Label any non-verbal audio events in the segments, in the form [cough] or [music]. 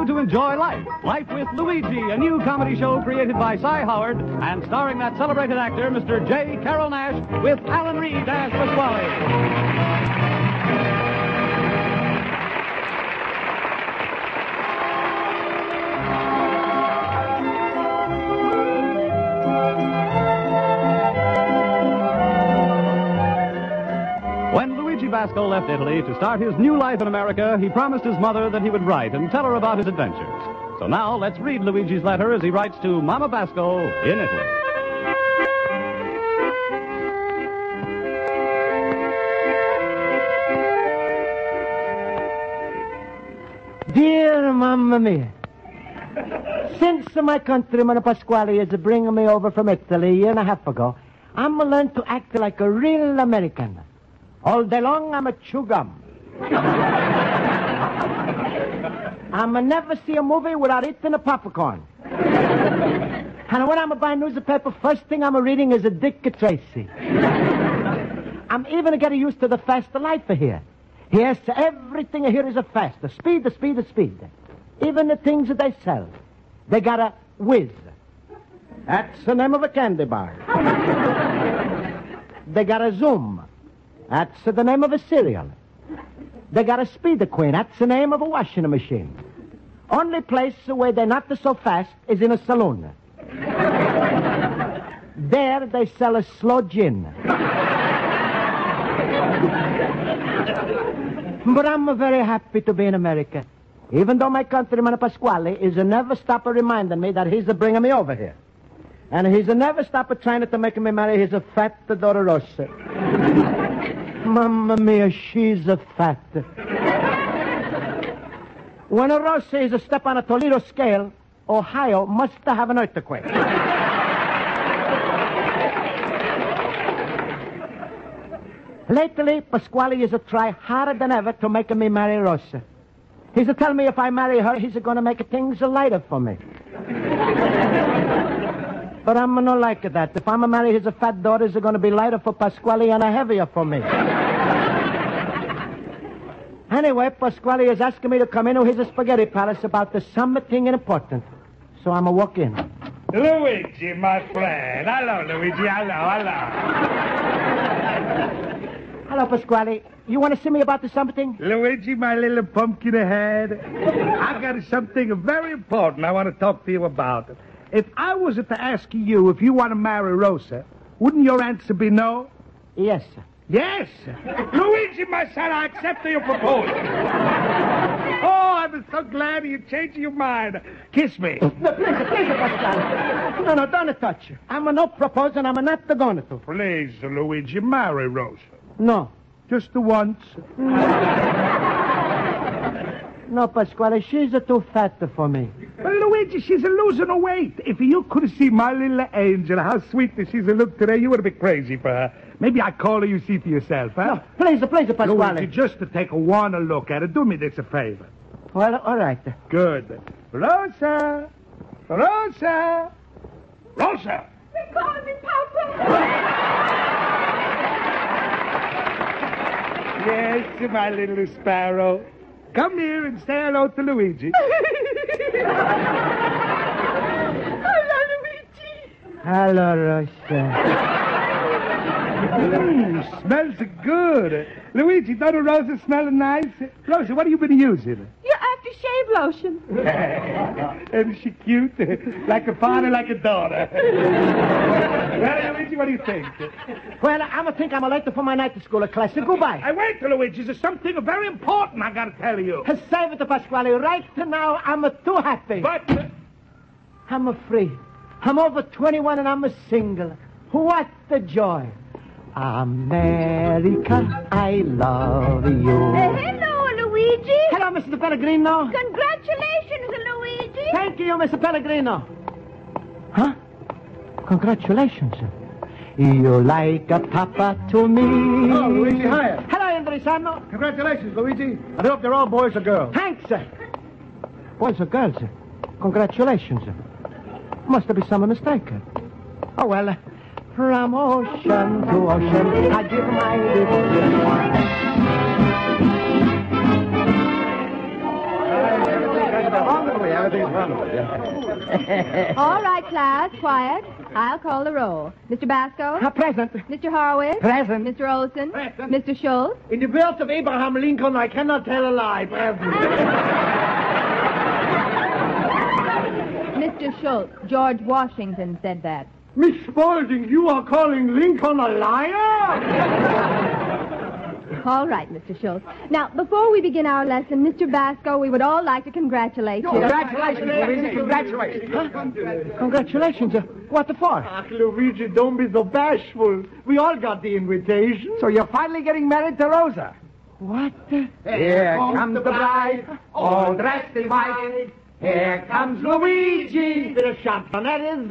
You to enjoy Life. Life with Luigi, a new comedy show created by Cy Howard and starring that celebrated actor, Mr. J. Carrol Naish, with Alan Reed as Pasquale. When left Italy to start his new life in America, he promised his mother that he would write and tell her about his adventures. So now let's read Luigi's letter as he writes to Mama Basco in Italy. Dear Mamma Mia, since my countryman Pasquale is bringing me over from Italy a year and a half ago, I'm learned to act like a real American. All day long, I'm a chew gum. I'm a never see a movie without eating a popcorn. And when I'm a buying newspaper, first thing I'm a reading is a Dick Tracy. I'm even getting used to the faster life here. Yes, everything here is a fast. The speed, the speed, the speed. Even the things that they sell. They got a whiz. That's the name of a candy bar. they got a zoom. That's the name of a cereal. They got a speed the queen. That's the name of a washing machine. Only place where they're not so fast is in a saloon. there they sell a slow gin. But I'm very happy to be in America. Even though my countryman Pasquale is a never stopper reminding me that he's a bringing me over here. And he's a never stopper trying to make me marry his fat daughter Rosa. Mamma mia, she's a fat. When a Rosa is a step on a Toledo scale, Ohio must have an earthquake. Lately, Pasquale is a try harder than ever to make me marry Rosa. He's a tell me if I marry her, he's a going to make things lighter for me. But I'm not like that. If I'm a marry his fat daughter, it's going to be lighter for Pasquale and a heavier for me. [laughs] anyway, Pasquale is asking me to come in into his spaghetti palace about the summer something important. So I'm a walk in. Luigi, my friend. Hello, Luigi. Hello, hello. Hello, Pasquale. You want to see me about the something? Luigi, my little pumpkin head. I've got something very important I want to talk to you about. If I was to ask you if you want to marry Rosa, wouldn't your answer be no? Yes, sir. Yes. Luigi, my son, I accept your proposal. oh, I'm so glad you changed your mind. Kiss me. No, please, please, Pasquale. No, no, don't touch. I'm a not proposing. I'm not going to. Please, Luigi, marry Rosa. No. Just the once. [laughs] No, Pasquale, she's too fat for me. Luigi, she's losing her weight. If you could see my little angel, how sweet she's a look today, you would be crazy for her. Maybe I call her, you see for yourself, huh? No, please, please, Pasquale. Luigi, just to take a one look at her, do me this a favor. Well, all right. Good. Rosa! Rosa! Rosa! They calling me Papa. Yes, my little sparrow. Come here and say hello to Luigi. [laughs] Hello, Luigi. Hello, Rosa. Mmm, smells good. Luigi, don't a Rosa smell nice? Rosa, what have you been using? Your aftershave lotion. [laughs] Isn't she cute? like a father, like a daughter. [laughs] well, Luigi, what do you think? Well, I'm a think I'm a late for my night to school a class. Goodbye. I wait, Luigi. There's something very important I gotta tell you. Save it, to Pasquale. Right now, I'm too happy. But, I'm a free. I'm over 21 and I'm a single. What the joy. America, I love you. Uh, hello, Luigi. Hello, Mr. Pellegrino. Congratulations, Luigi. Thank you, Mr. Pellegrino. Huh? Congratulations. Sir. You like a papa to me. Hello, Luigi. Hiya. Hello, Indrisano. Congratulations, Luigi. I hope they're all boys or girls. Thanks, sir. Boys or girls, sir? Congratulations, sir. Must have been some mistake. Oh, well, from ocean to ocean, I give my All right, class, quiet. I'll call the roll. Mr. Basco? A present. Mr. Horowitz? Present. Mr. Olson? Present. Mr. Schultz? In the words of Abraham Lincoln, I cannot tell a lie. Present. Mr. Schultz, George Washington said that. Miss Spaulding, you are calling Lincoln a liar? All right, Mr. Schultz. Now, before we begin our lesson, Mr. Basco, we would all like to congratulate you. Congratulations, Luigi. Congratulations. Huh? Congratulations. Uh, what the for? Ach, Luigi, don't be so bashful. We all got the invitation. So you're finally getting married to Rosa? What the? Here comes the bride, all dressed in white. Here comes Luigi. The championnat is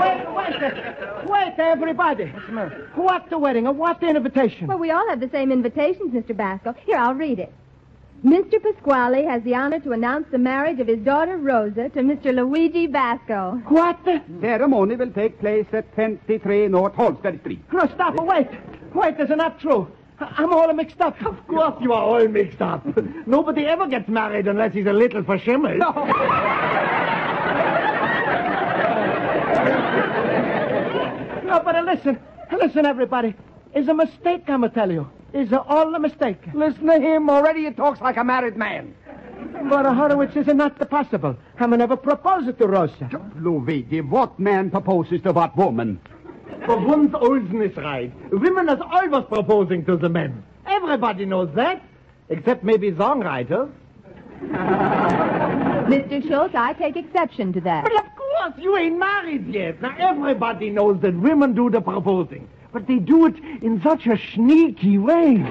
Wait, [laughs] wait, wait, everybody. What's the matter? What the wedding? Or what the invitation? Well, we all have the same invitations, Mr. Basco. Here, I'll read it. Mr. Pasquale has the honor to announce the marriage of his daughter Rosa to Mr. Luigi Basco. What the? Ceremony will take place at 23 North Halsted Street. No, stop. Wait. Wait, this is not true. I- I'm all mixed up. Of course you are all mixed up. [laughs] Nobody ever gets married unless he's a little verschimmelt. No, [laughs] but uh, listen. Listen, everybody. It's a mistake, I'm going to tell you. It's all a mistake. Listen to him. Already he talks like a married man. But uh, Horowitz is not the possible. I'm never proposed to Rosa. Luigi, what man proposes to what woman? For once Olson is right. Women is always proposing to the men. Everybody knows that. Except maybe songwriters. [laughs] Mr. Schultz, I take exception to that. But of course, you ain't married yet. Now, everybody knows that women do the proposing. But they do it in such a sneaky way. [laughs]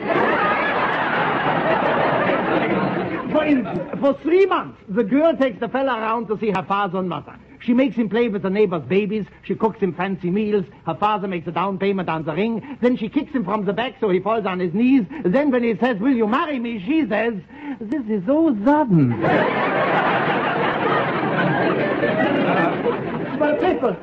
for, in, for three months, the girl takes the fella around to see her father and mother. She makes him play with the neighbor's babies. She cooks him fancy meals. Her father makes a down payment on the ring. Then she kicks him from the back so he falls on his knees. Then when he says, will you marry me, she says, this is so sudden. [laughs] But people,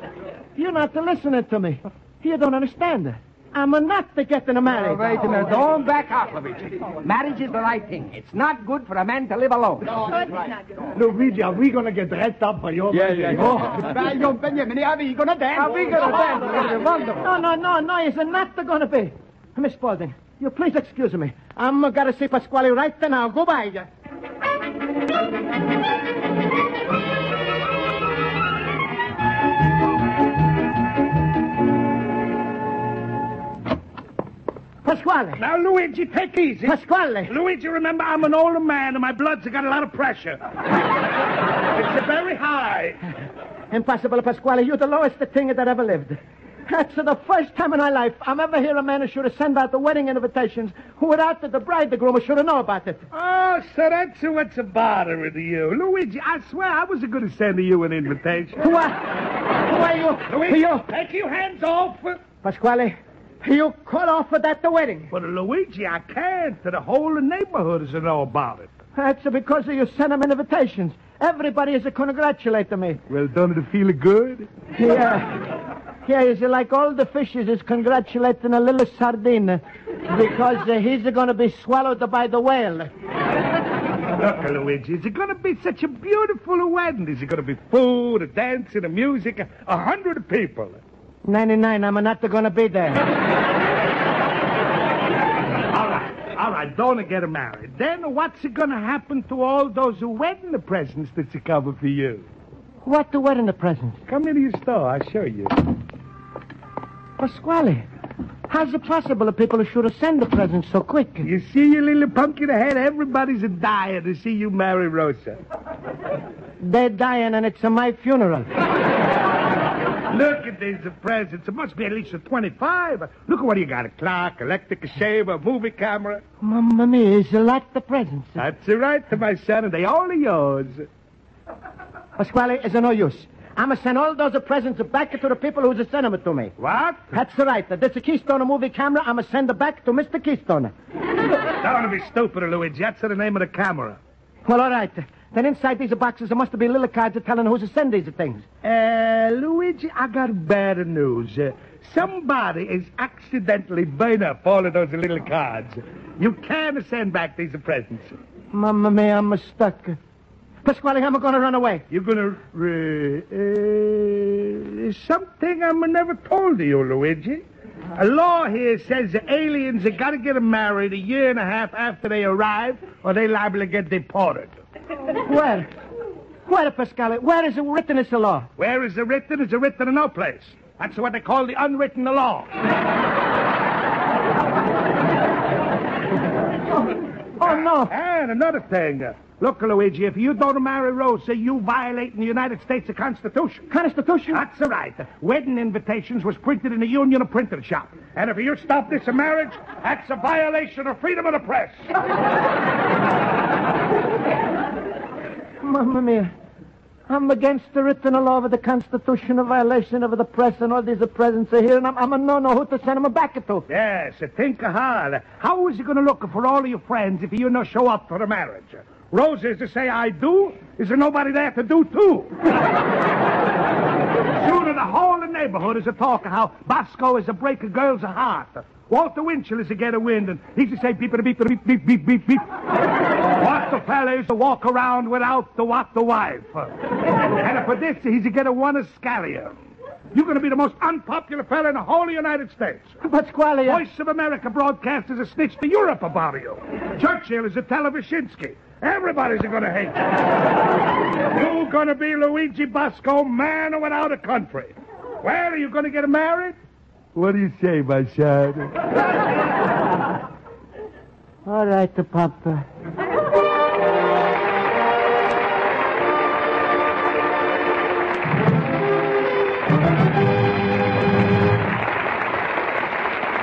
you're not listening to me. You don't understand. I'm not to get married. wait a minute. Oh. Don't back off, Luigi. Marriage is the right thing. It's not good for a man to live alone. No, it's not. Luigi, are we going to get dressed up for your Yeah, yeah, yeah. Oh. Mario Benjamin, are we going to dance? Are we going to oh, dance? It's going to be wonderful. No, no, no, no, it's not going to be. Miss Spaulding, you please excuse me. I'm going to see Pasquale right now. Goodbye. Pasquale. Now, Luigi, take easy. Pasquale. Luigi, remember, I'm an older man and my blood's got a lot of pressure. it's very high. Impossible, Pasquale. You're the lowest thing that ever lived. That's the first time in my life I'm ever hear a man who should have sent out the wedding invitations who without that the bride, the groom, should have known about it. Oh, so that's what's the matter with you. Luigi, I swear I wasn't going to send you an invitation. Who are, who are you? Luigi, You, take your hands off. Pasquale, you call off for that the wedding. But, Luigi, I can't. The whole neighborhood is to know about it. That's because you sent them invitations. Everybody is congratulating me. Well, don't it feel good? Yeah. Yeah, it's like all the fishes is congratulating a little sardine because uh, he's going to be swallowed by the whale. Look, Luigi, is it going to be such a beautiful wedding? Is it going to be food, a dancing, a music, a hundred people? 99, I'm not going to be there. All right, all right, don't get married. Then what's going to happen to all those who wedding the presents that you cover for you? What the wedding the presents? Come into your store, I'll show you. Pasquale, how's it possible that people should have sent the presents so quick? You see, you little pumpkin head, everybody's a dying to see you marry Rosa. They're dying and it's my funeral. Look at these presents. It must be at least a 25. Look at what you got. A clock, electric shaver, a movie camera. Mamma mia, it's a lot of presents. That's right to my son, and they all are yours. Pasquale, it's no use. I'm going to send all those presents back to the people who's sent them to me. What? That's right. This a Keystone movie camera. I'm going to send it back to Mr. Keystone. Don't be stupid, Luigi. That's the name of the camera. Well, all right. Then inside these boxes, there must be little cards telling who's to send these things. Uh, Luigi, I got bad news. Uh, somebody is accidentally burned up all of those little cards. You can't send back these presents. Mamma mia, I'm stuck. Pasquale, I'm going to run away. You're going to... Uh, uh, something I'm never told you, Luigi. A law here says the aliens have got to get married a year and a half after they arrive, or they liable to get deported. Where? Where, Pasquale? Where is it written it's a law? Where is it written? It's written in no place. That's what they call the unwritten law. No. And another thing. Look, Luigi, if you don't marry Rosa, you violating the United States Constitution. Constitution? That's right. Wedding invitations was printed in the Union of Printing Shop. And if you stop this marriage, that's a violation of freedom of the press. [laughs] Mamma mia. I'm against the written law of the Constitution, a violation of the press, and all these presents are here, and I'm, I'm a no know who to send them back to. Yes, think hard. How is he going to look for all your friends if you no show up for the marriage? Rosa is to say I do. Is there nobody there to do too? [laughs] Sooner the whole neighborhood is a talk of how Bosco is a break a girl's heart. Walter Winchell is to get a wind, and he's to say beep beep beep beep beep beep beep beep. what the fella is to walk around without the what the wife. and for this, he's to get a one of scallion. You're going to be the most unpopular fella in the whole United States. Pasquale, I- Voice of America broadcast is a snitch to Europe about you. Churchill is a Televisinsky. Everybody's going to hate you. You're going to be Luigi Bosco, man without a country. Well, are you going to get married? What do you say, my son? All right, the Papa.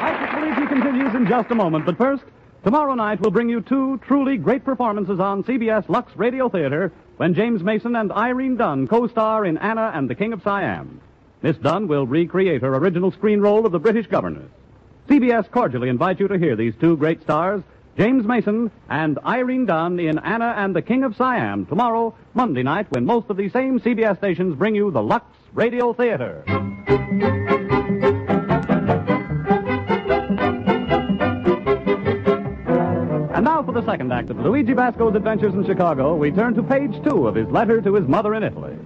Ike Luigi continues in just a moment, but first, tomorrow night we'll bring you two truly great performances on CBS Lux Radio Theater when James Mason and Irene Dunne co-star in Anna and the King of Siam. Miss Dunne will recreate her original screen role of the British governess. CBS cordially invites you to hear these two great stars, James Mason and Irene Dunne in Anna and the King of Siam tomorrow, Monday night, when most of these same CBS stations bring you the Lux Radio Theater. The second act of Luigi Basco's adventures in Chicago, we turn to page two of his letter to his mother in Italy.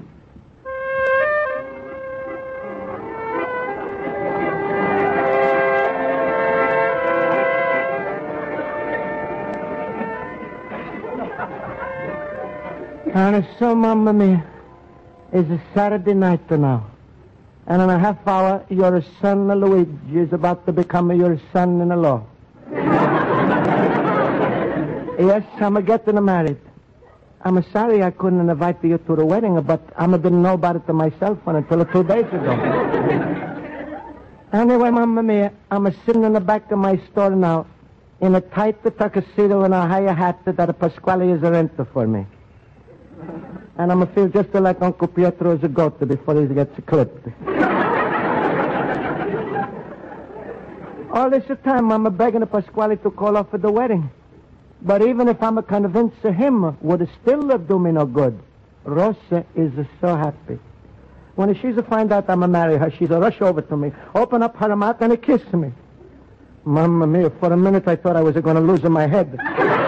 And so, Mamma mia, it's a Saturday night now. And in a half hour, your son Luigi is about to become your son-in-law. Yes, I'm a getting married. I'm a sorry I couldn't invite you to the wedding, but I didn't know about it to myself until two days ago. anyway, Mamma mia, I'm a sitting in the back of my store now in a tight tuxedo and a high hat that Pasquale is renting for me. And I'm a feel just like Uncle Pietro is a goat before he gets clipped. All this time, I'm a begging Pasquale to call off for the wedding. But even if I'm a convinced him would still do me no good, Rosa is so happy. When she's a find out I'm a marry her, she's a rush over to me, open up her mouth and a kiss me. Mamma mia, for a minute I thought I was going to lose my head. [laughs]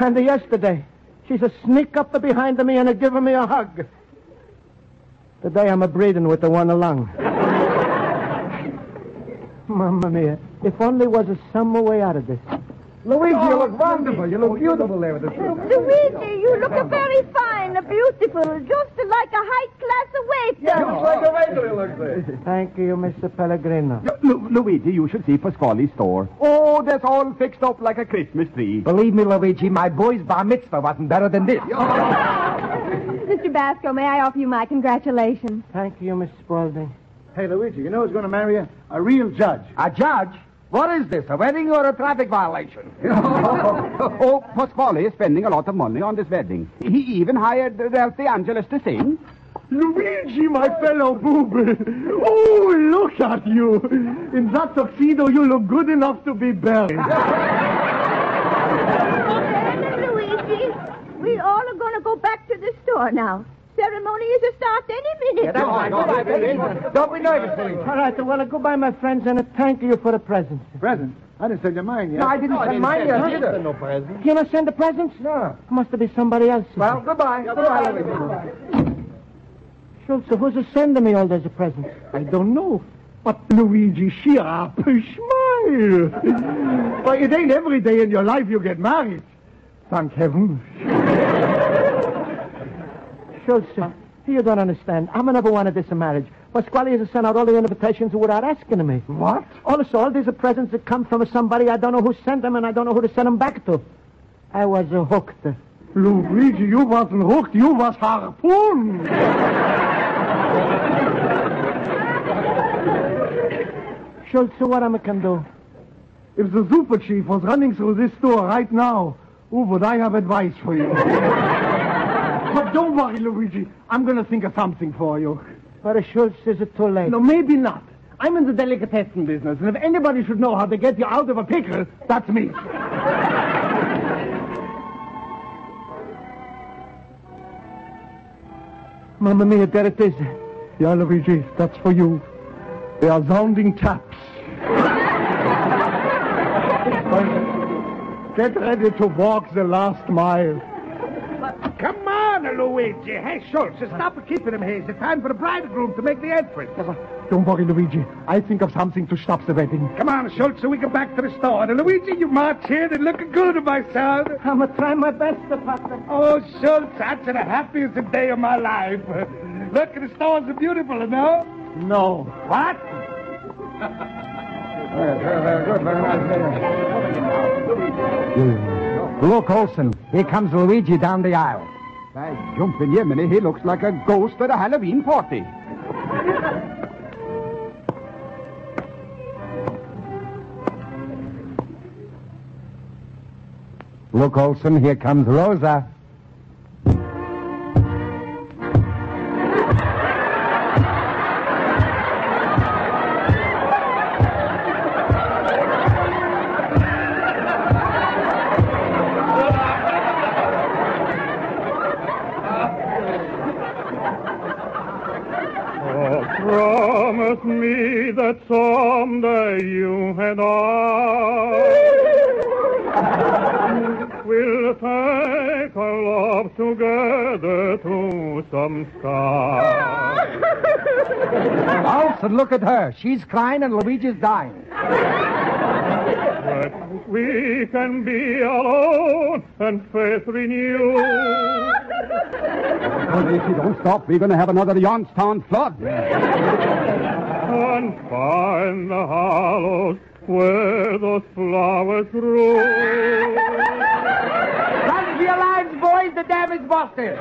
And yesterday, she's a sneak up the behind me and a giving me a hug. Today I'm a breathing with the one along. [laughs] Mamma mia. If only was a some way out of this. Luigi, you look wonderful. You look beautiful there with the Luigi, you look very fine, beautiful, just like a high-class waiter. Just like a waiter, he looks like. Thank you, Mr. Pellegrino. Lu- Luigi, you should see Pasquale's store. Oh, that's all fixed up like a Christmas tree. Believe me, Luigi, my boy's bar mitzvah wasn't better than this. [laughs] Mr. Basco, may I offer you my congratulations? Thank you, Miss Spaulding. Hey, Luigi, you know who's going to marry you? A real judge. A judge? What is this, a wedding or a traffic violation? [laughs] oh, Pasquale is spending a lot of money on this wedding. He even hired Ralph DeAngelis to sing. Luigi, my fellow boob. Oh, look at you. In that tuxedo, you look good enough to be buried. [laughs] Luigi, we all are going to go back to the store now. Ceremony is to start any minute. That's right. Goodbye, Billy. Don't be nervous, Billy. All right, well, goodbye, my friends, and a thank you for the presents. Present? I didn't send you mine yet. No, I didn't oh, send mine yet either. no present. You not send the presents? No. Must have been somebody else. Well, goodbye. Goodbye, Luigi. Schultz, who's a sending me all those presents? I don't know. But Luigi, cheer up. Smile. but it ain't every day in your life you get married. Thank heaven. You don't understand. I'm never wanted this in marriage. Pasquale has sent out all the invitations without asking me. What? Also, all these are presents that come from somebody I don't know who sent them, and I don't know who to send them back to. I was uh, hooked. Luigi, you wasn't hooked. You was harpoon. Schultz, what am I can do? If the super chief was running through this store right now, who would I have advice for you? But don't worry, Luigi. I'm going to think of something for you. But uh, Schultz, is it too late? No, maybe not. I'm in the delicatessen business, and if anybody should know how to get you out of a pickle, that's me. Mamma mia, there it is. Yeah, Luigi, that's for you. They are sounding taps. Get ready to walk the last mile. On, Luigi. Hey, Schultz, stop keeping him here. It's time for the bridegroom to make the entrance. Don't worry, Luigi. I think of something to stop the wedding. Come on, Schultz, so we go back to the store. Now, Luigi, you march here and looking good, my son. I'm going to try my best, Papa. Oh, Schultz, that's the happiest day of my life. Look, the stores are beautiful, you know? No. What? Look, Olson. Here comes Luigi down the aisle. By jumping Yemeni, he looks like a ghost at a Halloween party. Look, Olson. Here comes Rosa. Olson, look at her. She's crying and Luigi's dying. But we can be alone and faith renew. Well, if you don't stop, we're going to have another Youngstown flood. and find the hollows where those flowers grow. Run for your lives, boys. The dam is busted.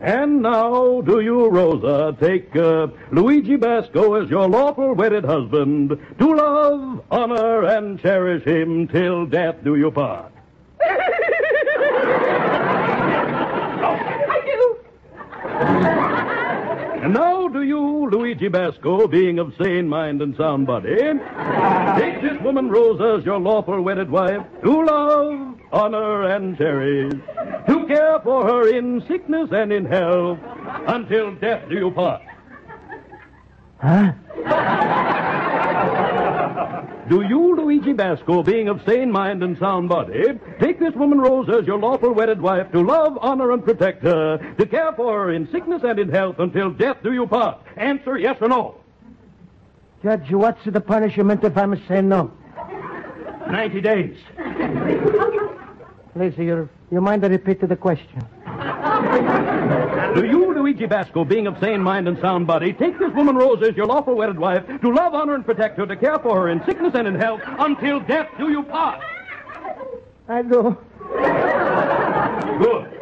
And now, do you, Rosa, take uh, Luigi Basco as your lawful wedded husband to love, honor, and cherish him till death do you part? [laughs] I do. And now, do you, Luigi Basco, being of sane mind and sound body, take this woman, Rosa, as your lawful wedded wife to love, honor, and cherish, to care for her in sickness and in health, until death do you part. Huh? Do you, Luigi Basco, being of sane mind and sound body, take this woman Rosa as your lawful wedded wife to love, honor, and protect her, to care for her in sickness and in health until death do you part? Answer yes or no. Judge, what's the punishment if I'm saying no? Ninety days. Please, you, you mind to repeat the question? Do you, Luigi Basco, being of sane mind and sound body, take this woman Rosa as your lawful wedded wife to love, honor, and protect her, to care for her in sickness and in health until death do you part? I do. Good.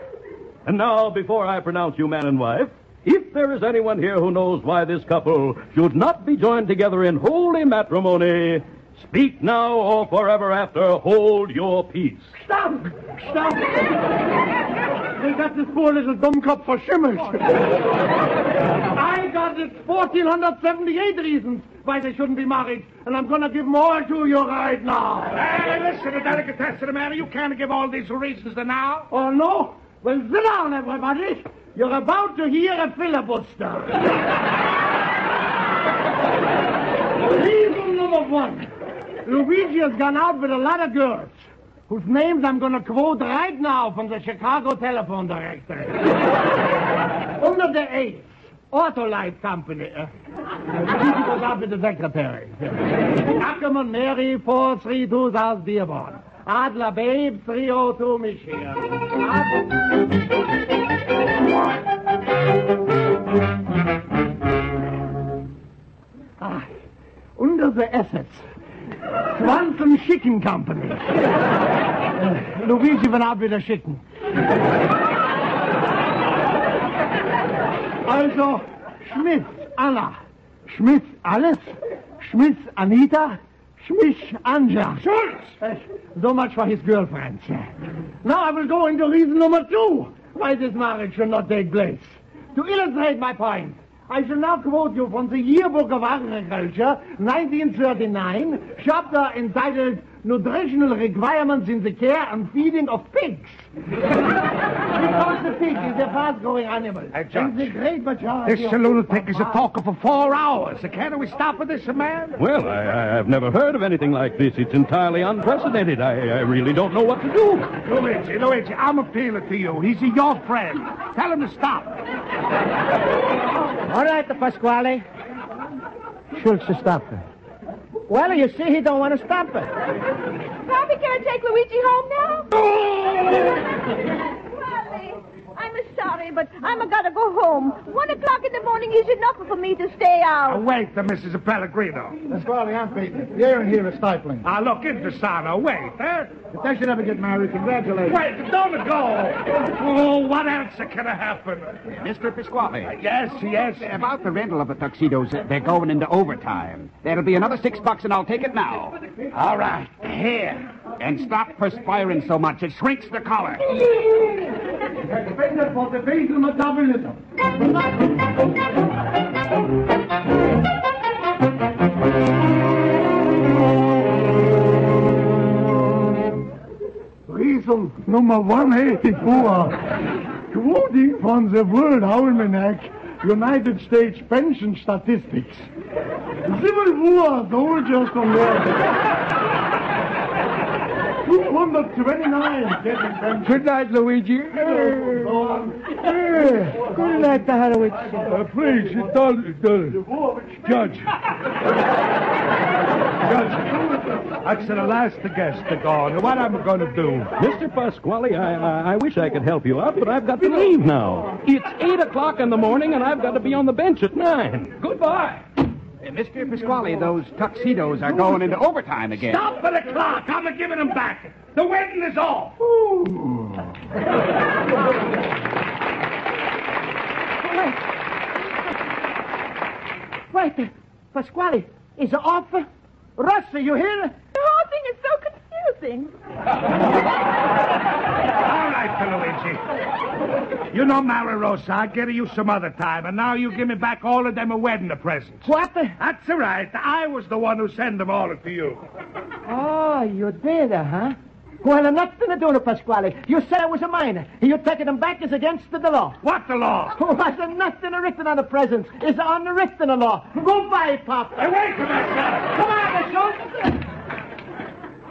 And now, before I pronounce you man and wife, if there is anyone here who knows why this couple should not be joined together in holy matrimony, speak now or forever after hold your peace. Stop! Stop! They got this poor little dummkopf for shimmers. [laughs] I got it 1478 reasons why they shouldn't be married, and I'm going to give more to you right now. Hey, listen, the delicatessen, man. You can't give all these reasons now. Oh, no? Well, sit down, everybody. You're about to hear a filibuster. [laughs] Reason number one. Luigi has gone out with a lot of girls whose names I'm going to quote right now from the Chicago telephone directory. Under [laughs] the eighth, Autolite Company. Goes out with the secretary. Ackerman Mary, 432 South Dearborn. Adler Babe, 302 Michigan. Ah, under the assets. Swanson Chicken Company. Luigi van ab wieder schicken. Also, Schmitz Anna, Schmitz Alice, Schmitz Anita, Schmitz Anja. Schultz! Uh, so much for his girlfriends. Now I will go into reason number two why this marriage should not take place. To illustrate my point, I shall now quote you from the Yearbook of Agriculture, 1939, chapter entitled Nutritional Requirements in the Care and Feeding of Pigs. because the pig is a fast-growing animal. Hey, Judge, and the great majority This of lunatic is a talker for four hours. Can't we stop with this, man? Well, I, I, I've never heard of anything like this. It's entirely unprecedented. I, I really don't know what to do. Luigi, Luigi, I'm appealing to you. He's your friend. Tell him to stop. All right, the Pasquale. Schultz to stop her. Well, you see, he don't want to stop it. Pappy, can I take Luigi home now? [laughs] Pappy, I'm sorry, but I'm gotta go home. One o'clock in the morning is enough for me to stay out. Uh, wait, the Mrs. Pellegrino. That's Farley, I'm Peyton. The air in here is stifling. Ah, look, Intesano, wait, eh? If they should ever get married, congratulations. Wait, don't go. Oh, what else can happen? Mr. Pasquale. Yes, yes. About the rental of the tuxedos, they're going into overtime. That'll be another six bucks, and I'll take it now. All right, here. And stop perspiring so much. It shrinks the collar. Defender for the basal metabolism. Reason number 184. Quoting from the World Almanac, United States Pension Statistics. Civil War soldiers from the 229 getting pension. Good night, Luigi. Good night, Taharowitz. Uh, please, it does, it does. Judge. Judge, that's the last guest to go. Now, what am I going to do? Mr. Pasquale, I, I, I wish I could help you out, but I've got to leave now. It's 8 o'clock in the morning, and I've got to be on the bench at 9. Goodbye. Uh, Mr. Pasquale, those tuxedos are going into overtime again. Stop for the clock. I'm giving them back. The wedding is off. Wait, uh, Pasquale, is it off? Rossi, you hear? The whole thing is so confusing. All right, Luigi. You know Marirosa. I'll get you some other time. And now you give me back all of them a wedding presents. What? That's all right. I was the one who sent them all to you. Oh, you did, uh, huh? Well, I'm nothing to do with Pasquale. You said I was a minor. You taking them back is against the law. What the law? [laughs] Wasn't nothing written on the presents. It's unwritten the written law. Goodbye, Pop. Away from us, Come on, Schultz.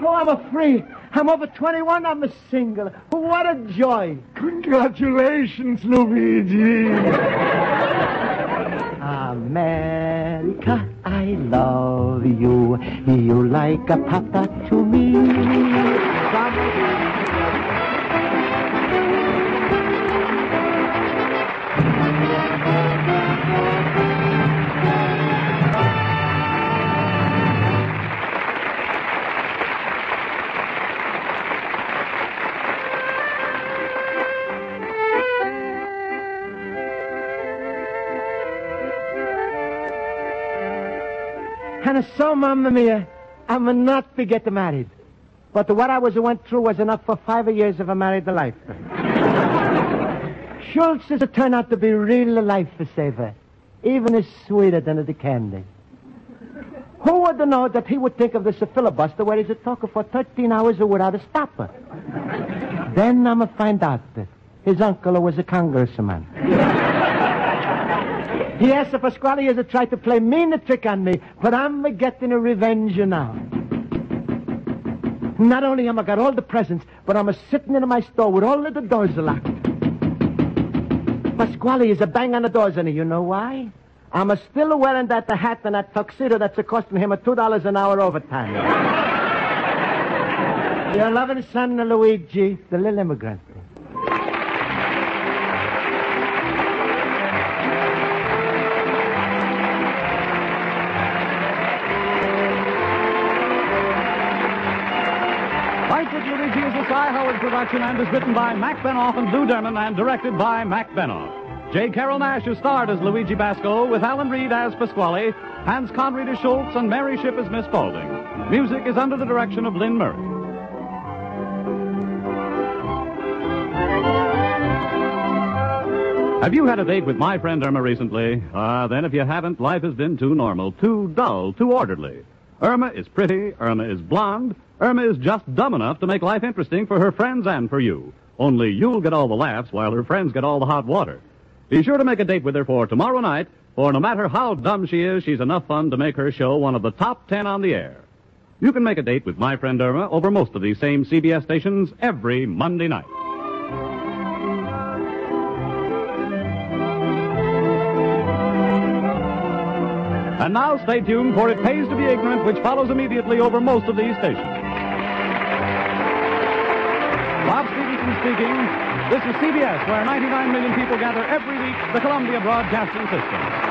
Oh, I'm a free. I'm over 21. I'm a single. What a joy. Congratulations, Luigi. America, I love you. You like a papa to me. And so, Mamma Mia, I'm not be get married. But what I was went through was enough for five years of a married life. [laughs] Schultz is turned out to be real life saver, even is sweeter than the candy. Who would know that he would think of this a filibuster where he's a talker for 13 hours without a stopper? [laughs] then I'm going to find out that his uncle was a congressman. Yes, if Pasquale has tried to play mean a trick on me, but I'm getting a revenge now. Not only am I got all the presents, but I'm a sitting in my store with all of the doors locked. Pasquale is a bang on the doors, and you know why? I'm a still wearing that the hat and that tuxedo that's a costing him a two dollars an hour overtime. [laughs] Your loving son, Luigi, the little immigrant. Life is a Cy Howard production and is written by Mac Benoff and Lou Derman and directed by Mac Benoff. J. Carrol Naish is starred as Luigi Basco with Alan Reed as Pasquale, Hans Conried as Schultz, and Mary Shipp as Miss Spaulding. Music is under the direction of Lynn Murray. Have you had a date with my friend Irma recently? Ah, then if you haven't, life has been too normal, too dull, too orderly. Irma is pretty, Irma is blonde, Irma is just dumb enough to make life interesting for her friends and for you. Only you'll get all the laughs while her friends get all the hot water. Be sure to make a date with her for tomorrow night, for no matter how dumb she is, she's enough fun to make her show one of the top ten on the air. You can make a date with my friend Irma over most of these same CBS stations every Monday night. And now stay tuned, for it pays to be ignorant, which follows immediately over most of these stations. Speaking. This is CBS, where 99 million people gather every week, the Columbia Broadcasting System.